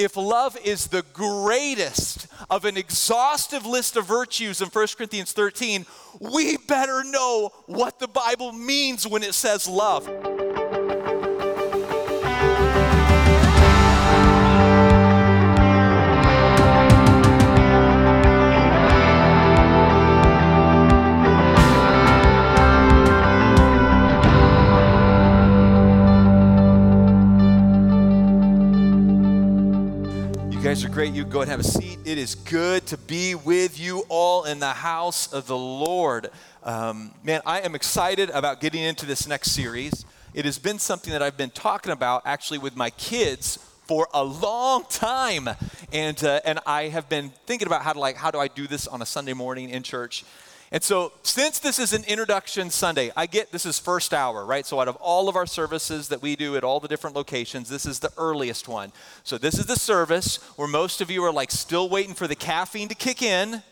if love is the greatest of an exhaustive list of virtues in 1 Corinthians 13, we better know what the Bible means when it says love. Guys are great. You go and have a seat. It is good to be with you all in the house of the Lord. Um, man, I am excited about getting into this next series. It has been something that I've been talking about actually with my kids for a long time, and uh, and I have been thinking about how to like how do I do this on a Sunday morning in church. And so, since this is an introduction Sunday, I get this is first hour, right? So, out of all of our services that we do at all the different locations, this is the earliest one. So, this is the service where most of you are like still waiting for the caffeine to kick in.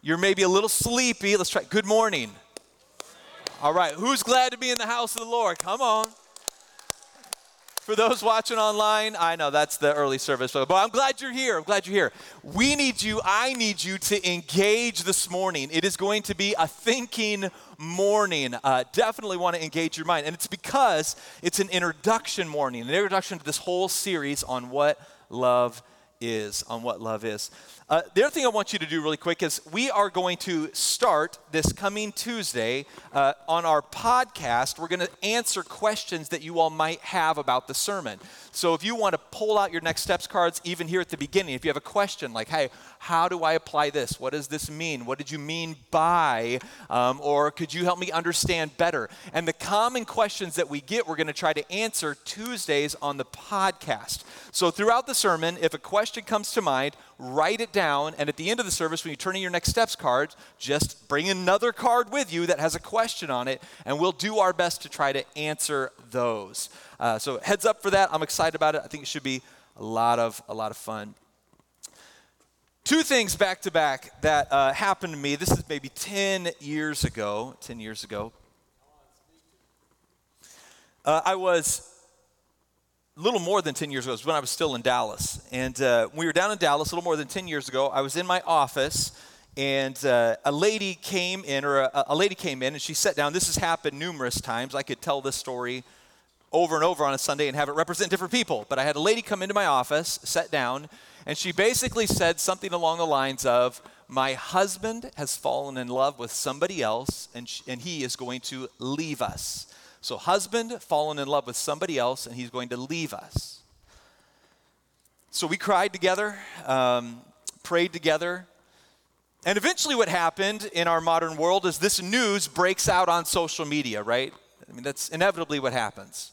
You're maybe a little sleepy. Let's try. Good morning. All right, who's glad to be in the house of the Lord? Come on. For those watching online, I know that's the early service, but I'm glad you're here. I'm glad you're here. We need you, I need you to engage this morning. It is going to be a thinking morning. Uh, definitely want to engage your mind. And it's because it's an introduction morning, an introduction to this whole series on what love is, on what love is. Uh, the other thing I want you to do really quick is we are going to start this coming Tuesday uh, on our podcast. We're going to answer questions that you all might have about the sermon. So if you want to pull out your next steps cards, even here at the beginning, if you have a question like, hey, how do I apply this? What does this mean? What did you mean by? Um, or could you help me understand better? And the common questions that we get, we're going to try to answer Tuesdays on the podcast. So throughout the sermon, if a question comes to mind, write it down. And at the end of the service, when you turn in your next steps card, just bring another card with you that has a question on it, and we'll do our best to try to answer those. Uh, so heads up for that. I'm excited about it. I think it should be a lot of a lot of fun. Two things back to back that uh, happened to me. This is maybe 10 years ago. 10 years ago. Uh, I was little more than 10 years ago, was when I was still in Dallas. And uh, we were down in Dallas a little more than 10 years ago. I was in my office, and uh, a lady came in, or a, a, lady came in, and she sat down. This has happened numerous times. I could tell this story over and over on a Sunday and have it represent different people. But I had a lady come into my office, sat down, and she basically said something along the lines of, My husband has fallen in love with somebody else, and, sh- and he is going to leave us. So, husband fallen in love with somebody else, and he's going to leave us. So, we cried together, um, prayed together. And eventually, what happened in our modern world is this news breaks out on social media, right? I mean, that's inevitably what happens.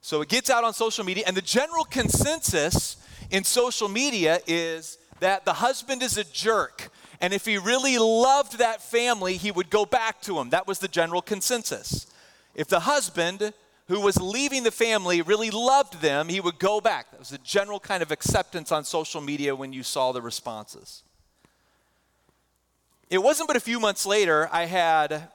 So, it gets out on social media, and the general consensus in social media is that the husband is a jerk. And if he really loved that family, he would go back to him. That was the general consensus. If the husband who was leaving the family really loved them, he would go back. That was a general kind of acceptance on social media when you saw the responses. It wasn't but a few months later, I had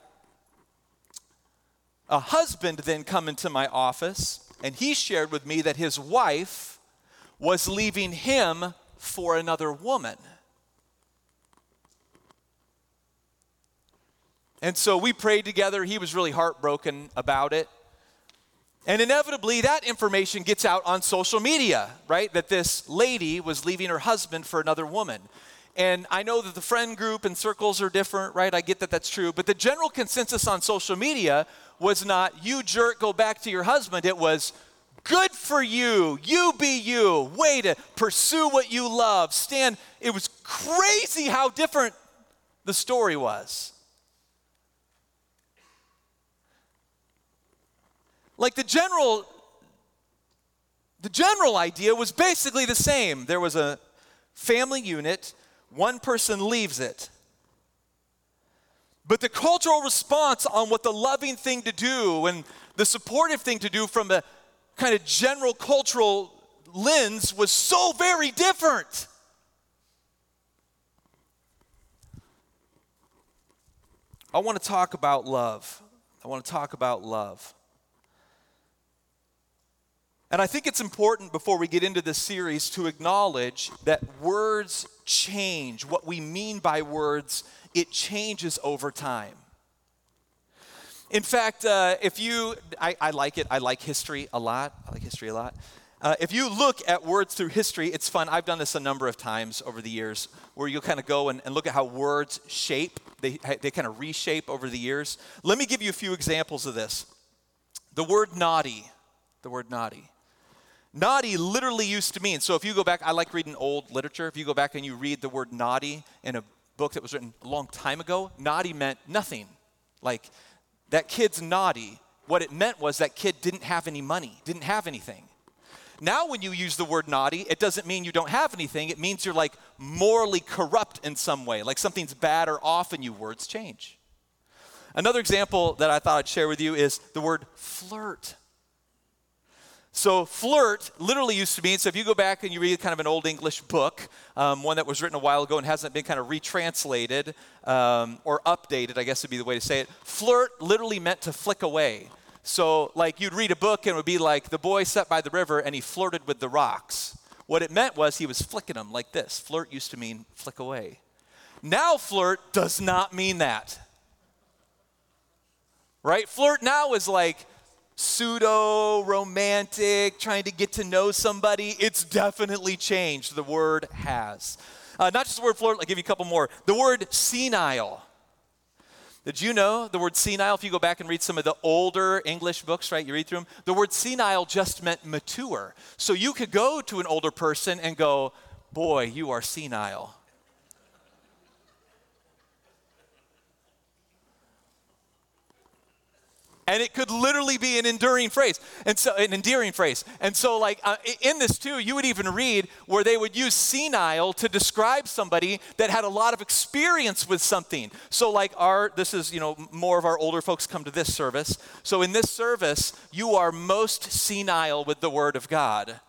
a husband then come into my office, and he shared with me that his wife was leaving him for another woman. And so we prayed together. He was really heartbroken about it. And inevitably, that information gets out on social media, right? That this lady was leaving her husband for another woman. And I know that the friend group and circles are different, right? I get that that's true. But the general consensus on social media was not, you jerk, go back to your husband. It was, good for you. You be you. Way to pursue what you love. Stand. It was crazy how different the story was. Like the general the general idea was basically the same. There was a family unit, one person leaves it. But the cultural response on what the loving thing to do and the supportive thing to do from a kind of general cultural lens was so very different. I want to talk about love. I want to talk about love. And I think it's important before we get into this series to acknowledge that words change. What we mean by words, it changes over time. In fact, uh, if you, I, I, like it, I like history a lot. I like history a lot. Uh, if you look at words through history, it's fun. I've done this a number of times over the years where you'll kind of go and, and look at how words shape, they, they kind of reshape over the years. Let me give you a few examples of this. The word naughty, the word naughty. Naughty literally used to mean, so if you go back, I like reading old literature. If you go back and you read the word naughty in a book that was written a long time ago, naughty meant nothing. Like, that kid's naughty. What it meant was that kid didn't have any money, didn't have anything. Now, when you use the word naughty, it doesn't mean you don't have anything. It means you're like morally corrupt in some way, like something's bad or off in you. Words change. Another example that I thought I'd share with you is the word flirt. So, flirt literally used to mean, so if you go back and you read kind of an old English book, um, one that was written a while ago and hasn't been kind of retranslated um, or updated, I guess would be the way to say it, flirt literally meant to flick away. So, like, you'd read a book and it would be like, the boy sat by the river and he flirted with the rocks. What it meant was he was flicking them like this. Flirt used to mean flick away. Now, flirt does not mean that. Right? Flirt now is like, pseudo romantic, trying to get to know somebody, it's definitely changed. The word has. Uh, not just the word flirt, I'll give you a couple more. The word senile. Did you know the word senile, if you go back and read some of the older English books, right, you read through them, the word senile just meant mature. So you could go to an older person and go, Boy, you are senile. And it could literally be an enduring phrase. And so an endearing phrase. And so like uh, in this too you would even read where they would use senile to describe somebody that had a lot of experience with something. So like our this is you know more of our older folks come to this service. So in this service you are most senile with the word of god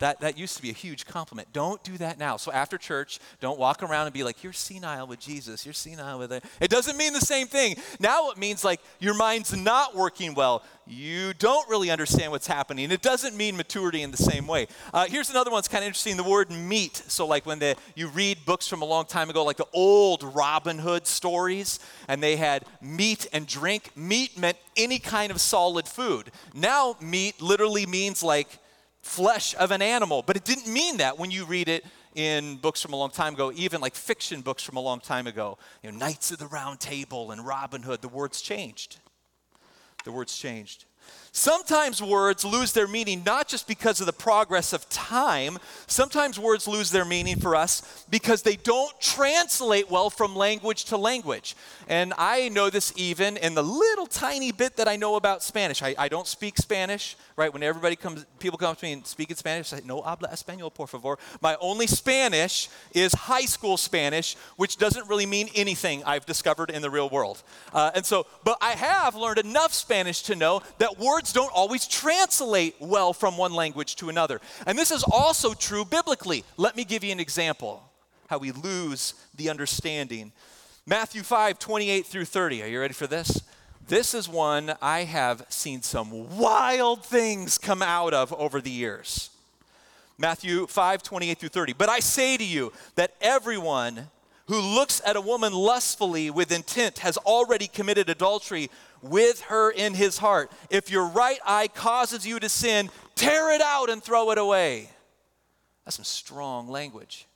that, that used to be a huge compliment. Don't do that now. So after church, don't walk around and be like, you're senile with Jesus. You're senile with it. It doesn't mean the same thing. Now it means like your mind's not working well. You don't really understand what's happening. It doesn't mean maturity in the same way. Uh, here's another one that's kind of interesting the word meat. So, like when the, you read books from a long time ago, like the old Robin Hood stories, and they had meat and drink, meat meant any kind of solid food. Now, meat literally means like flesh of an animal. But it didn't mean that when you read it in books from a long time ago, even like fiction books from a long time ago. You know, Knights of the Round Table and Robin Hood, the words changed. The words changed. Sometimes words lose their meaning not just because of the progress of time, sometimes words lose their meaning for us because they don't translate well from language to language. And I know this even in the little tiny bit that I know about Spanish. I, I don't speak Spanish, right? When everybody comes, people come up to me and speak in Spanish, I say, no habla español, por favor. My only Spanish is high school Spanish, which doesn't really mean anything I've discovered in the real world. Uh, and so, but I have learned enough Spanish to know that words don't always translate well from one language to another. And this is also true biblically. Let me give you an example how we lose the understanding. Matthew 5, 28 through 30. Are you ready for this? This is one I have seen some wild things come out of over the years. Matthew 5, 28 through 30. But I say to you that everyone who looks at a woman lustfully with intent has already committed adultery with her in his heart. If your right eye causes you to sin, tear it out and throw it away. That's some strong language.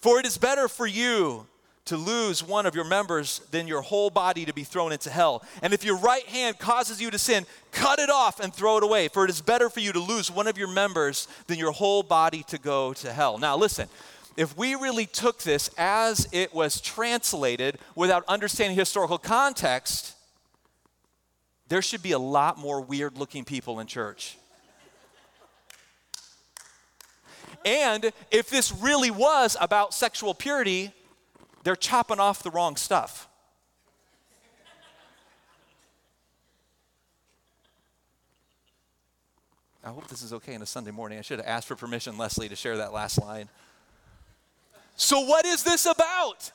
For it is better for you to lose one of your members than your whole body to be thrown into hell. And if your right hand causes you to sin, cut it off and throw it away. For it is better for you to lose one of your members than your whole body to go to hell. Now, listen, if we really took this as it was translated without understanding historical context, there should be a lot more weird looking people in church. And if this really was about sexual purity, they're chopping off the wrong stuff. I hope this is okay on a Sunday morning. I should have asked for permission, Leslie, to share that last line. So, what is this about?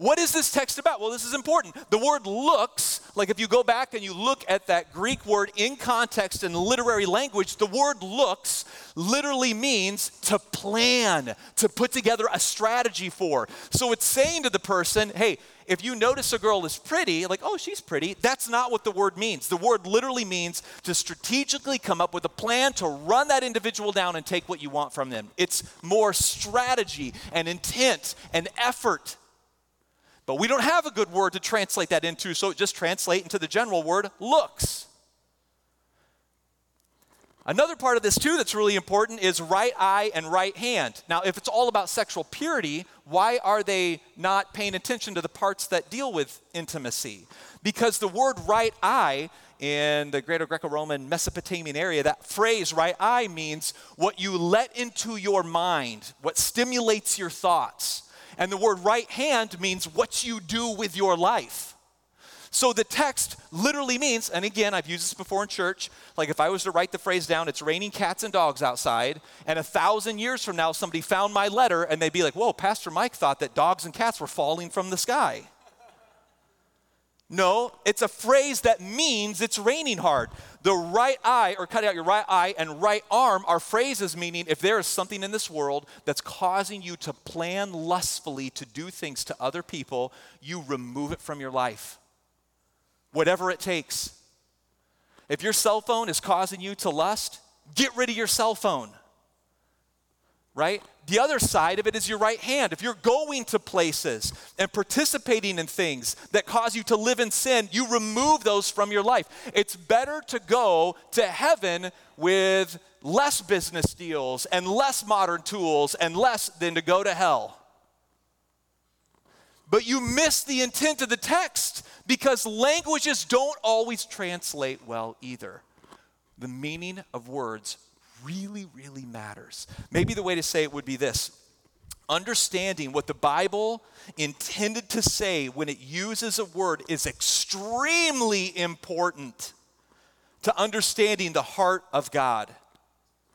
What is this text about? Well, this is important. The word looks, like if you go back and you look at that Greek word in context in literary language, the word looks literally means to plan, to put together a strategy for. So it's saying to the person, hey, if you notice a girl is pretty, like, oh, she's pretty, that's not what the word means. The word literally means to strategically come up with a plan to run that individual down and take what you want from them. It's more strategy and intent and effort. But we don't have a good word to translate that into, so just translate into the general word looks. Another part of this, too, that's really important is right eye and right hand. Now, if it's all about sexual purity, why are they not paying attention to the parts that deal with intimacy? Because the word right eye in the greater Greco Roman Mesopotamian area, that phrase right eye means what you let into your mind, what stimulates your thoughts. And the word right hand means what you do with your life. So the text literally means, and again, I've used this before in church, like if I was to write the phrase down, it's raining cats and dogs outside, and a thousand years from now, somebody found my letter and they'd be like, whoa, Pastor Mike thought that dogs and cats were falling from the sky. No, it's a phrase that means it's raining hard. The right eye, or cut out your right eye, and right arm are phrases meaning if there is something in this world that's causing you to plan lustfully to do things to other people, you remove it from your life. Whatever it takes. If your cell phone is causing you to lust, get rid of your cell phone. Right? The other side of it is your right hand. If you're going to places and participating in things that cause you to live in sin, you remove those from your life. It's better to go to heaven with less business deals and less modern tools and less than to go to hell. But you miss the intent of the text because languages don't always translate well either. The meaning of words really, really matters. Maybe the way to say it would be this understanding what the Bible intended to say when it uses a word is extremely important to understanding the heart of God.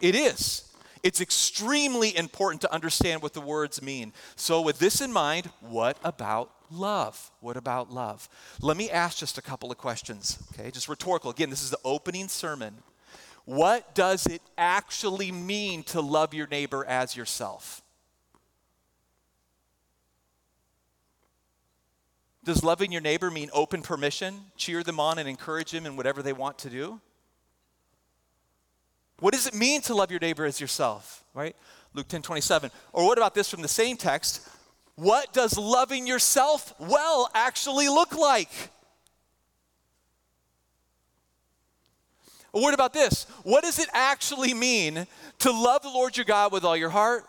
It is. It's extremely important to understand what the words mean. So, with this in mind, what about love? What about love? Let me ask just a couple of questions, okay? Just rhetorical. Again, this is the opening sermon. What does it actually mean to love your neighbor as yourself? Does loving your neighbor mean open permission, cheer them on, and encourage them in whatever they want to do? What does it mean to love your neighbor as yourself? Right? Luke 10 27. Or what about this from the same text? What does loving yourself well actually look like? A word about this. What does it actually mean to love the Lord your God with all your heart,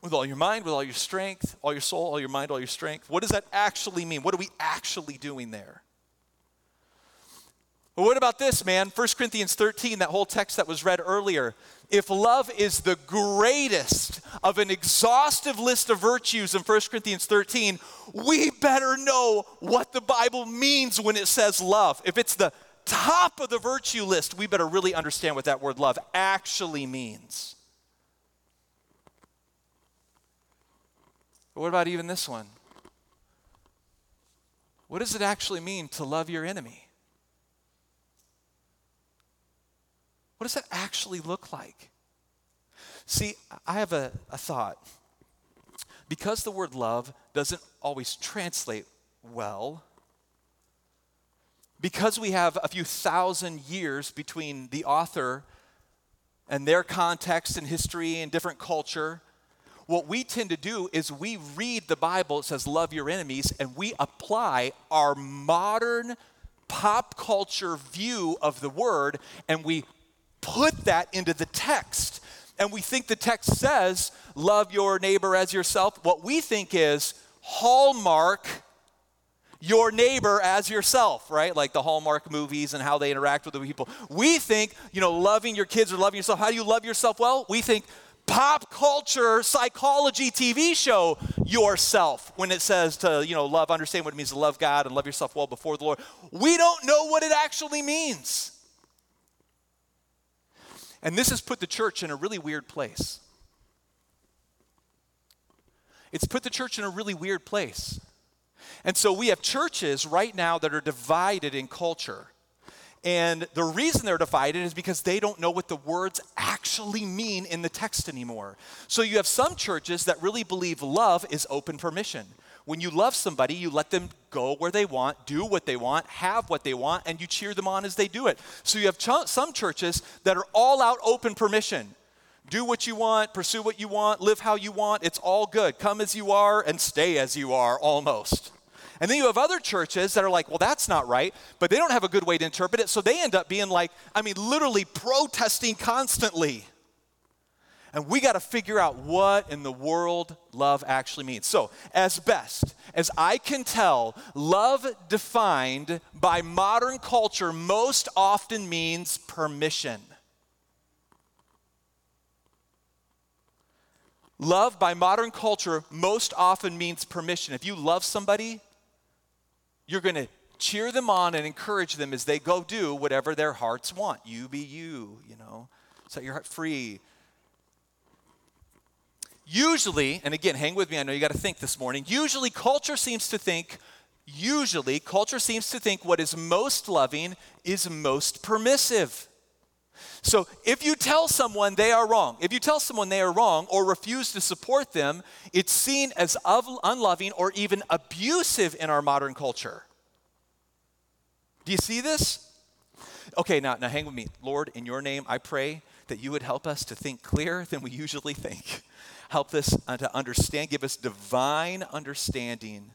with all your mind, with all your strength, all your soul, all your mind, all your strength? What does that actually mean? What are we actually doing there? Well, what about this, man? 1 Corinthians 13, that whole text that was read earlier. If love is the greatest of an exhaustive list of virtues in 1 Corinthians 13, we better know what the Bible means when it says love. If it's the top of the virtue list, we better really understand what that word love actually means. But what about even this one? What does it actually mean to love your enemy? What does that actually look like? See, I have a, a thought. Because the word love doesn't always translate well, because we have a few thousand years between the author and their context and history and different culture, what we tend to do is we read the Bible, it says, love your enemies, and we apply our modern pop culture view of the word and we put that into the text. And we think the text says, love your neighbor as yourself. What we think is, hallmark your neighbor as yourself, right? Like the Hallmark movies and how they interact with the people. We think, you know, loving your kids or loving yourself. How do you love yourself well? We think pop culture psychology TV show yourself when it says to, you know, love, understand what it means to love God and love yourself well before the Lord. We don't know what it actually means. And this has put the church in a really weird place. It's put the church in a really weird place And so we have churches right now that are divided in culture. And the reason they're divided is because they don't know what the words actually mean in the text anymore. So you have some churches that really believe love is open permission. When you love somebody, you let them go where they want, do what they want, have what they want, and you cheer them on as they do it. So you have ch- some churches that are all out open permission. Do what you want, pursue what you want, live how you want. It's all good. Come as you are and stay as you are almost. And then you have other churches that are like, well, that's not right, but they don't have a good way to interpret it. So they end up being like, I mean, literally protesting constantly. And we got to figure out what in the world love actually means. So, as best as I can tell, love defined by modern culture most often means permission. Love by modern culture most often means permission. If you love somebody, you're going to cheer them on and encourage them as they go do whatever their hearts want. You be you, you know, set your heart free. Usually, and again, hang with me, I know you got to think this morning. Usually, culture seems to think, usually, culture seems to think what is most loving is most permissive. So if you tell someone they are wrong, if you tell someone they are wrong or refuse to support them, it's seen as unloving or even abusive in our modern culture. Do you see this? Okay, now, now hang with me. Lord, in your name, I pray that you would help us to think clearer than we usually think. Help us uh, to understand, give us divine understanding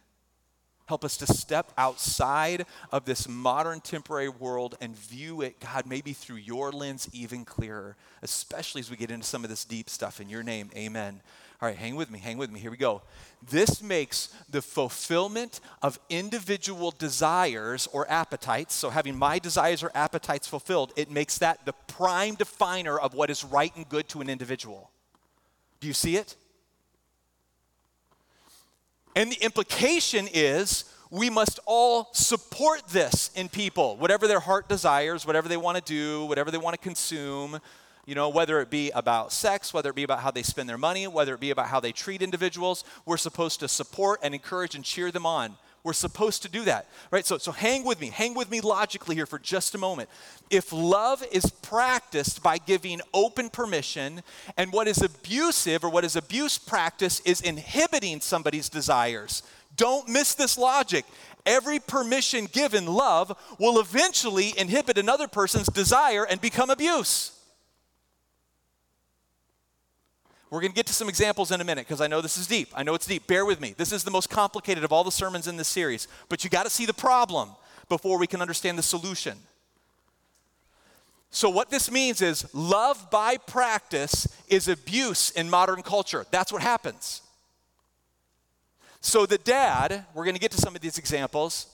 Help us to step outside of this modern temporary world and view it, God, maybe through your lens even clearer, especially as we get into some of this deep stuff. In your name, amen. All right, hang with me, hang with me. Here we go. This makes the fulfillment of individual desires or appetites, so having my desires or appetites fulfilled, it makes that the prime definer of what is right and good to an individual. Do you see it? And the implication is we must all support this in people, whatever their heart desires, whatever they want to do, whatever they want to consume, you know, whether it be about sex, whether it be about how they spend their money, whether it be about how they treat individuals, we're supposed to support and encourage and cheer them on. We're supposed to do that, right? So, so hang with me, hang with me logically here for just a moment. If love is practiced by giving open permission, and what is abusive or what is abuse practice is inhibiting somebody's desires, don't miss this logic. Every permission given love will eventually inhibit another person's desire and become abuse. We're going to get to some examples in a minute because I know this is deep. I know it's deep. Bear with me. This is the most complicated of all the sermons in this series, but you got to see the problem before we can understand the solution. So, what this means is love by practice is abuse in modern culture. That's what happens. So, the dad, we're going to get to some of these examples.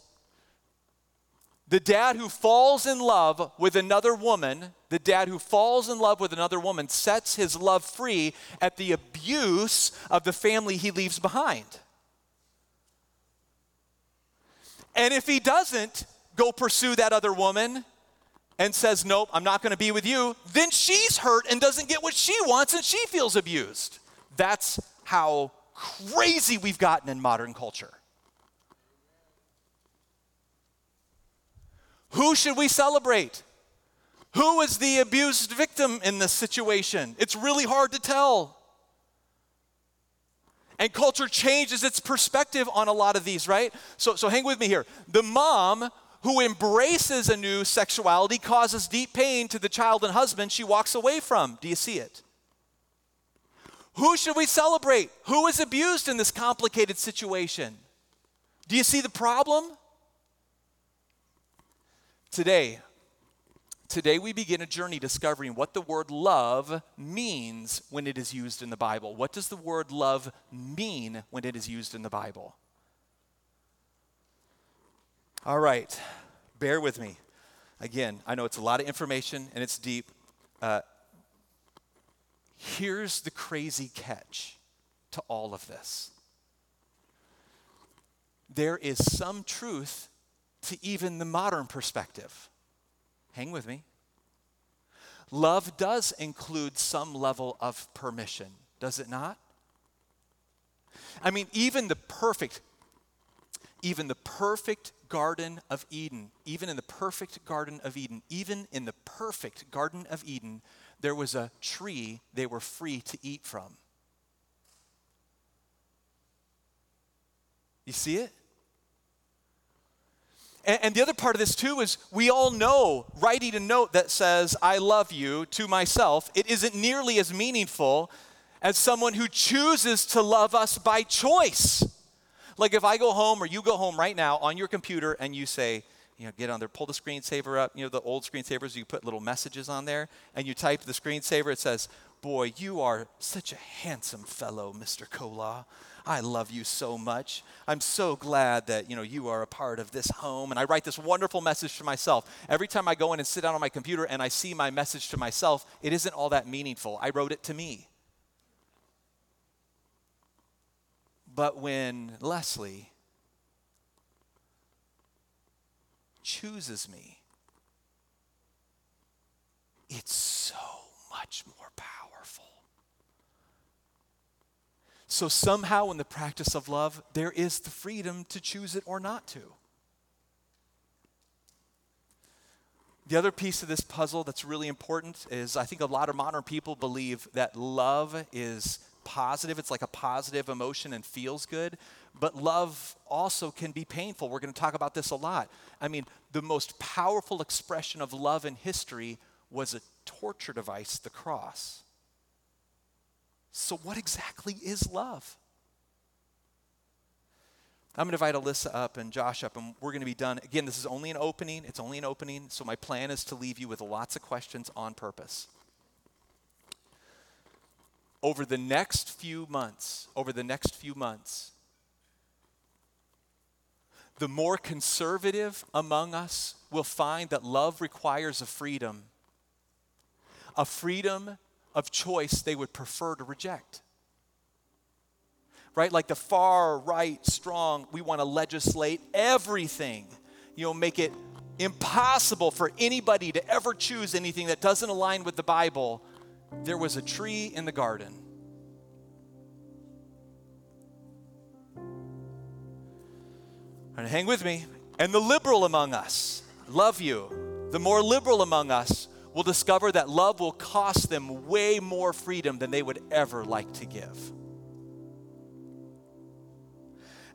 The dad who falls in love with another woman, the dad who falls in love with another woman sets his love free at the abuse of the family he leaves behind. And if he doesn't go pursue that other woman and says, Nope, I'm not going to be with you, then she's hurt and doesn't get what she wants and she feels abused. That's how crazy we've gotten in modern culture. Who should we celebrate? Who is the abused victim in this situation? It's really hard to tell. And culture changes its perspective on a lot of these, right? So, so hang with me here. The mom who embraces a new sexuality causes deep pain to the child and husband she walks away from. Do you see it? Who should we celebrate? Who is abused in this complicated situation? Do you see the problem? Today, today we begin a journey discovering what the word love means when it is used in the Bible. What does the word love mean when it is used in the Bible? All right, bear with me. Again, I know it's a lot of information and it's deep. Uh, here's the crazy catch to all of this there is some truth to even the modern perspective. Hang with me. Love does include some level of permission, does it not? I mean, even the perfect, even the perfect Garden of Eden, even in the perfect Garden of Eden, even in the perfect Garden of Eden, there was a tree they were free to eat from. You see it? And, and, the other part of this, too, is we all know writing a note that says, I love you to myself, it isn't nearly as meaningful as someone who chooses to love us by choice. Like if I go home or you go home right now on your computer and you say, you know, get on there, pull the screensaver up, you know, the old screensavers, you put little messages on there, and you type the screensaver, it says, Boy, you are such a handsome fellow, Mr. Colaw. I love you so much. I'm so glad that, you know, you are a part of this home. And I write this wonderful message to myself. Every time I go in and sit down on my computer and I see my message to myself, it isn't all that meaningful. I wrote it to me. But when Leslie chooses me, it's so much more powerful. So, somehow, in the practice of love, there is the freedom to choose it or not to. The other piece of this puzzle that's really important is I think a lot of modern people believe that love is positive, it's like a positive emotion and feels good. But love also can be painful. We're going to talk about this a lot. I mean, the most powerful expression of love in history was a torture device, the cross. So, what exactly is love? I'm going to invite Alyssa up and Josh up, and we're going to be done. Again, this is only an opening. It's only an opening, so my plan is to leave you with lots of questions on purpose over the next few months, over the next few months, the more conservative among us will find that love requires a freedom, a freedom of choice they would prefer to reject. Right? Like the far right, strong, we want to legislate everything, you know, make it impossible for anybody to ever choose anything that doesn't align with the Bible there was a tree in the garden. And hang with me. And the liberal among us, love you, the more liberal among us will discover that love will cost them way more freedom than they would ever like to give.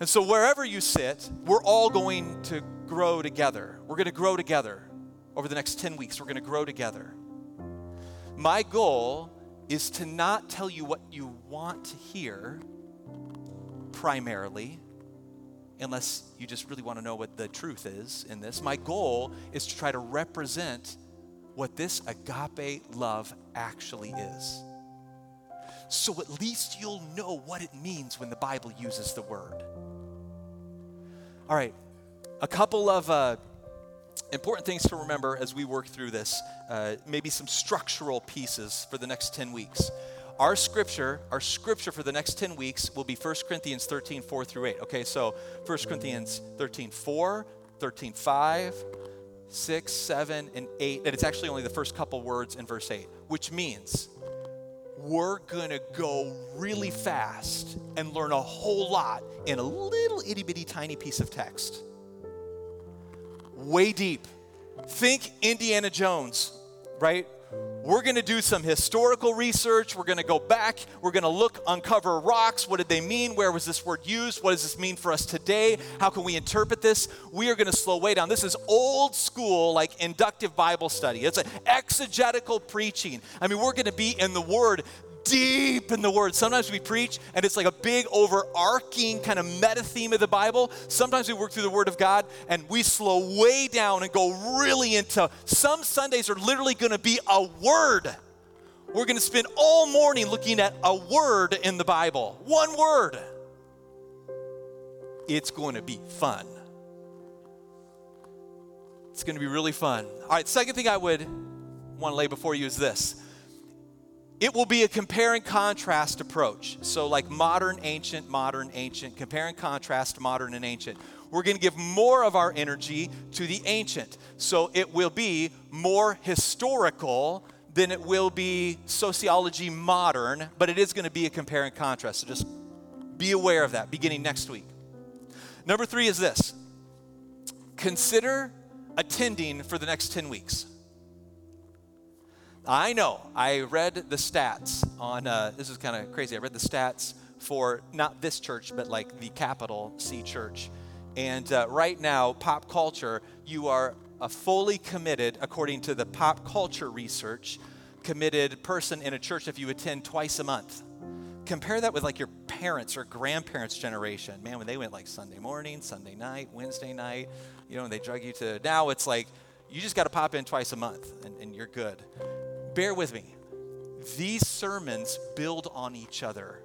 And so, wherever you sit, we're all going to grow together. We're going to grow together. Over the next 10 weeks, we're going to grow together. My goal is to not tell you what you want to hear primarily, unless you just really want to know what the truth is in this. My goal is to try to represent what this agape love actually is. So at least you'll know what it means when the Bible uses the word. All right, a couple of uh, important things to remember as we work through this, uh, maybe some structural pieces for the next 10 weeks. Our scripture, our scripture for the next 10 weeks will be 1 Corinthians 13, 4 through 8. Okay, so 1 Corinthians 13, 4, 13, 5, 6, 7, and 8. And it's actually only the first couple words in verse 8, which means we're going to go really fast and learn a whole lot in a little itty bitty tiny piece of text way deep. Think Indiana Jones, right? We're going to do some historical research. We're going to go back. We're going to look, uncover rocks. What did they mean? Where was this word used? What does this mean for us today? How can we interpret this? We are going to slow way down. This is old school, like inductive Bible study. It's an exegetical preaching. I mean, we're going to be in the Word deep in the Word. Sometimes we preach and it's like a big overarching kind of meta theme of the Bible. Sometimes we work through the Word of God and we slow way down and go really into some Sundays are literally going to be a word. We're going to spend all morning looking at a word in the Bible. One word. It's going to be fun. It's going to be really fun. All right, second thing I would want to lay before you is this it will be a compare and contrast approach. So, like modern, ancient, modern, ancient, compare and contrast modern and ancient. We're going to give more of our energy to the ancient. So, it will be more historical than it will be sociology modern, but it is going to be a compare and contrast. So, just be aware of that beginning next week. Number three is this consider attending for the next 10 weeks. I know. I read the stats on, uh, this is kind of crazy. I read the stats for not this church, but like the capital C church. And uh, right now, pop culture, you are a fully committed, according to the pop culture research, committed person in a church if you attend twice a month. Compare that with like your parents or grandparents' generation. Man, when they went like Sunday morning, Sunday night, Wednesday night, you know, and they drug you to, now it's like you just got to pop in twice a month and, and you're good. Bear with me. These sermons build on each other.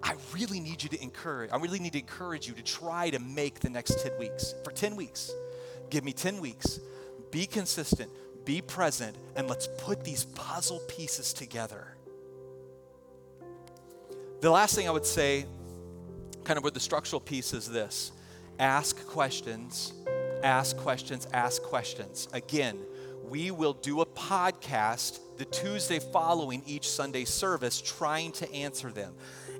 I really need you to encourage, I really need to encourage you to try to make the next 10 weeks. For 10 weeks, give me 10 weeks. Be consistent, be present, and let's put these puzzle pieces together. The last thing I would say, kind of with the structural piece, is this ask questions, ask questions, ask questions. Again, we will do a podcast the Tuesday following each Sunday service trying to answer them.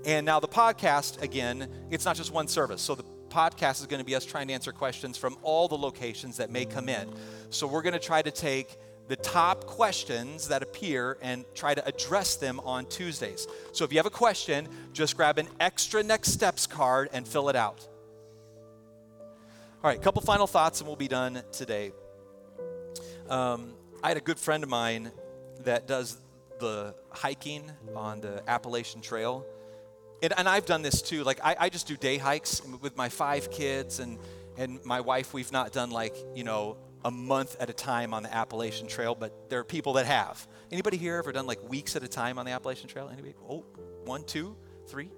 And now the podcast, again, it's not just one service. So the podcast is going to be us trying to answer questions from all the locations that may come in. So we're going to try to take the top questions that appear and try to address them on Tuesdays. So if you have a question, just grab an extra next steps card and fill it out. All right, a couple final thoughts and we'll be done today. Um, I had a good friend of mine that does the hiking on the Appalachian Trail. And, and I've done this too. Like, I, I just do day hikes with my five kids and, and my wife. We've not done like, you know, a month at a time on the Appalachian Trail, but there are people that have. Anybody here ever done like weeks at a time on the Appalachian Trail? Anybody? Oh, one, two, three.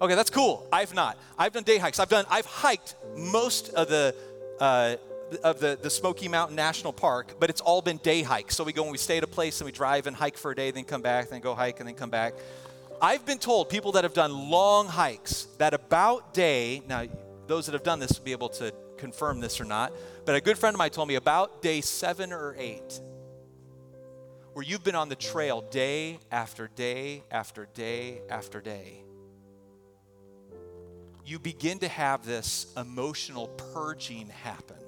Okay, that's cool. I've not. I've done day hikes. I've done. I've hiked most of the uh, of the, the Smoky Mountain National Park, but it's all been day hikes. So we go and we stay at a place and we drive and hike for a day, then come back, then go hike and then come back. I've been told people that have done long hikes that about day, now those that have done this will be able to confirm this or not, but a good friend of mine told me about day seven or eight, where you've been on the trail day after day after day after day you begin to have this emotional purging happen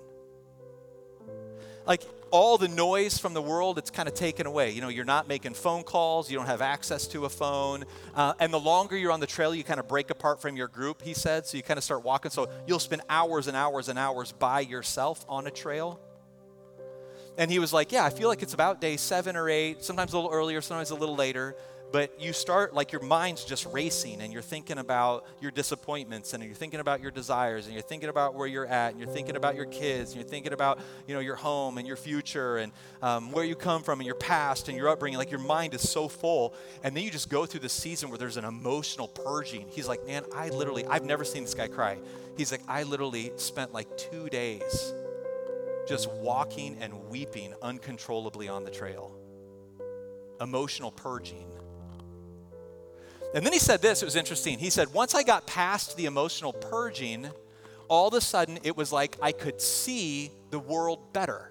like all the noise from the world, it's kind of taken away. You know, you're not making phone calls, you don't have access to a phone. Uh, and the longer you're on the trail, you kind of break apart from your group, he said. So you kind of start walking. So you'll spend hours and hours and hours by yourself on a trail. And he was like, Yeah, I feel like it's about day seven or eight, sometimes a little earlier, sometimes a little later but you start like your mind's just racing and you're thinking about your disappointments and you're thinking about your desires and you're thinking about where you're at and you're thinking about your kids and you're thinking about you know your home and your future and um, where you come from and your past and your upbringing. Like your mind is so full. And then you just go through the season where there's an emotional purging. He's like man i literally i've never seen this guy cry. He's like i literally spent like two days just walking and weeping uncontrollably on the trail. Emotional purging and then he said this, it was interesting. He said, Once I got past the emotional purging, all of a sudden it was like I could see the world better.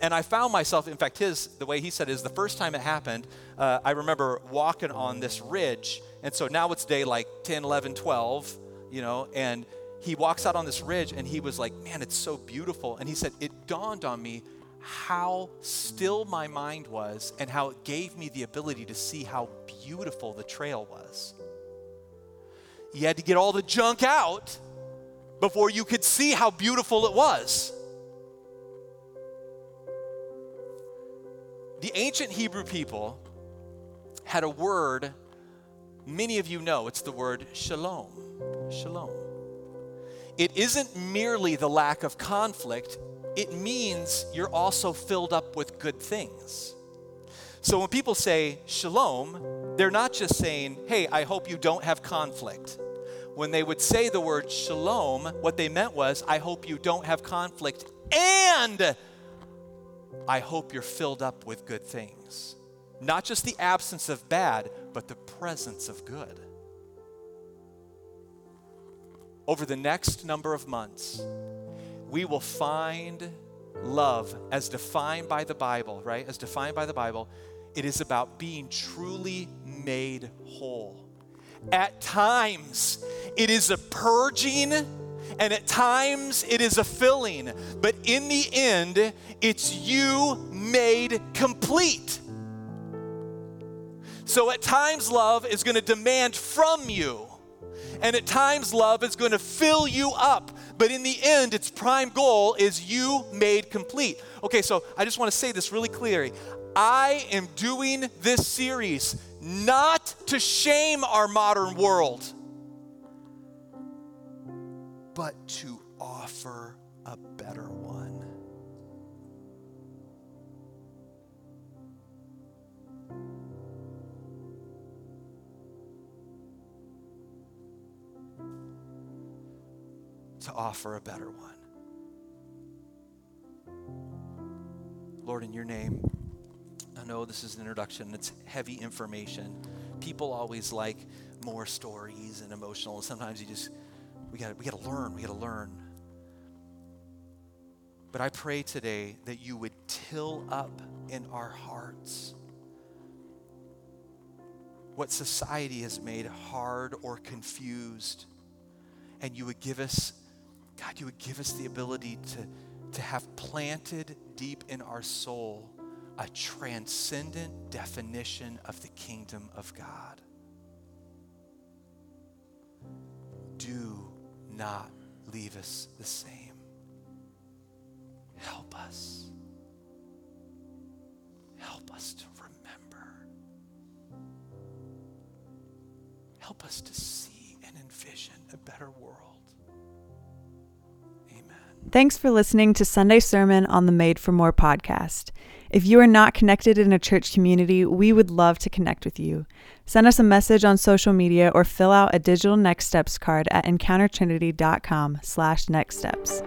And I found myself, in fact, his, the way he said is the first time it happened, uh, I remember walking on this ridge. And so now it's day like 10, 11, 12, you know, and he walks out on this ridge and he was like, man, it's so beautiful. And he said, it dawned on me how still my mind was and how it gave me the ability to see how beautiful the trail was. You had to get all the junk out before you could see how beautiful it was. The ancient Hebrew people had a word many of you know. It's the word shalom. Shalom. It isn't merely the lack of conflict, it means you're also filled up with good things. So when people say shalom, they're not just saying, hey, I hope you don't have conflict. When they would say the word shalom, what they meant was, I hope you don't have conflict and I hope you're filled up with good things. Not just the absence of bad, but the presence of good. Over the next number of months, we will find love as defined by the Bible, right? As defined by the Bible, it is about being truly made whole. At times, it is a purging, and at times, it is a filling. But in the end, it's you made complete. So at times, love is going to demand from you. And at times, love is going to fill you up. But in the end, its prime goal is you made complete. Okay, so I just want to say this really clearly. I am doing this series not to shame our modern world, but to offer a better one. To offer a better one. Lord, in your name, I know this is an introduction, it's heavy information. People always like more stories and emotional, and sometimes you just, we got we got to learn, we got to learn. But I pray today that you would till up in our hearts what society has made hard or confused, and you would give us, God, you would give us the ability to, to have planted deep in our soul a transcendent definition of the kingdom of God. Do not leave us the same. Help us. Help us to remember. Help us to see and envision a better world. Thanks for listening to Sunday Sermon on the Made for More podcast. If you are not connected in a church community, we would love to connect with you. Send us a message on social media or fill out a digital next steps card at encountertrinity.com slash next steps.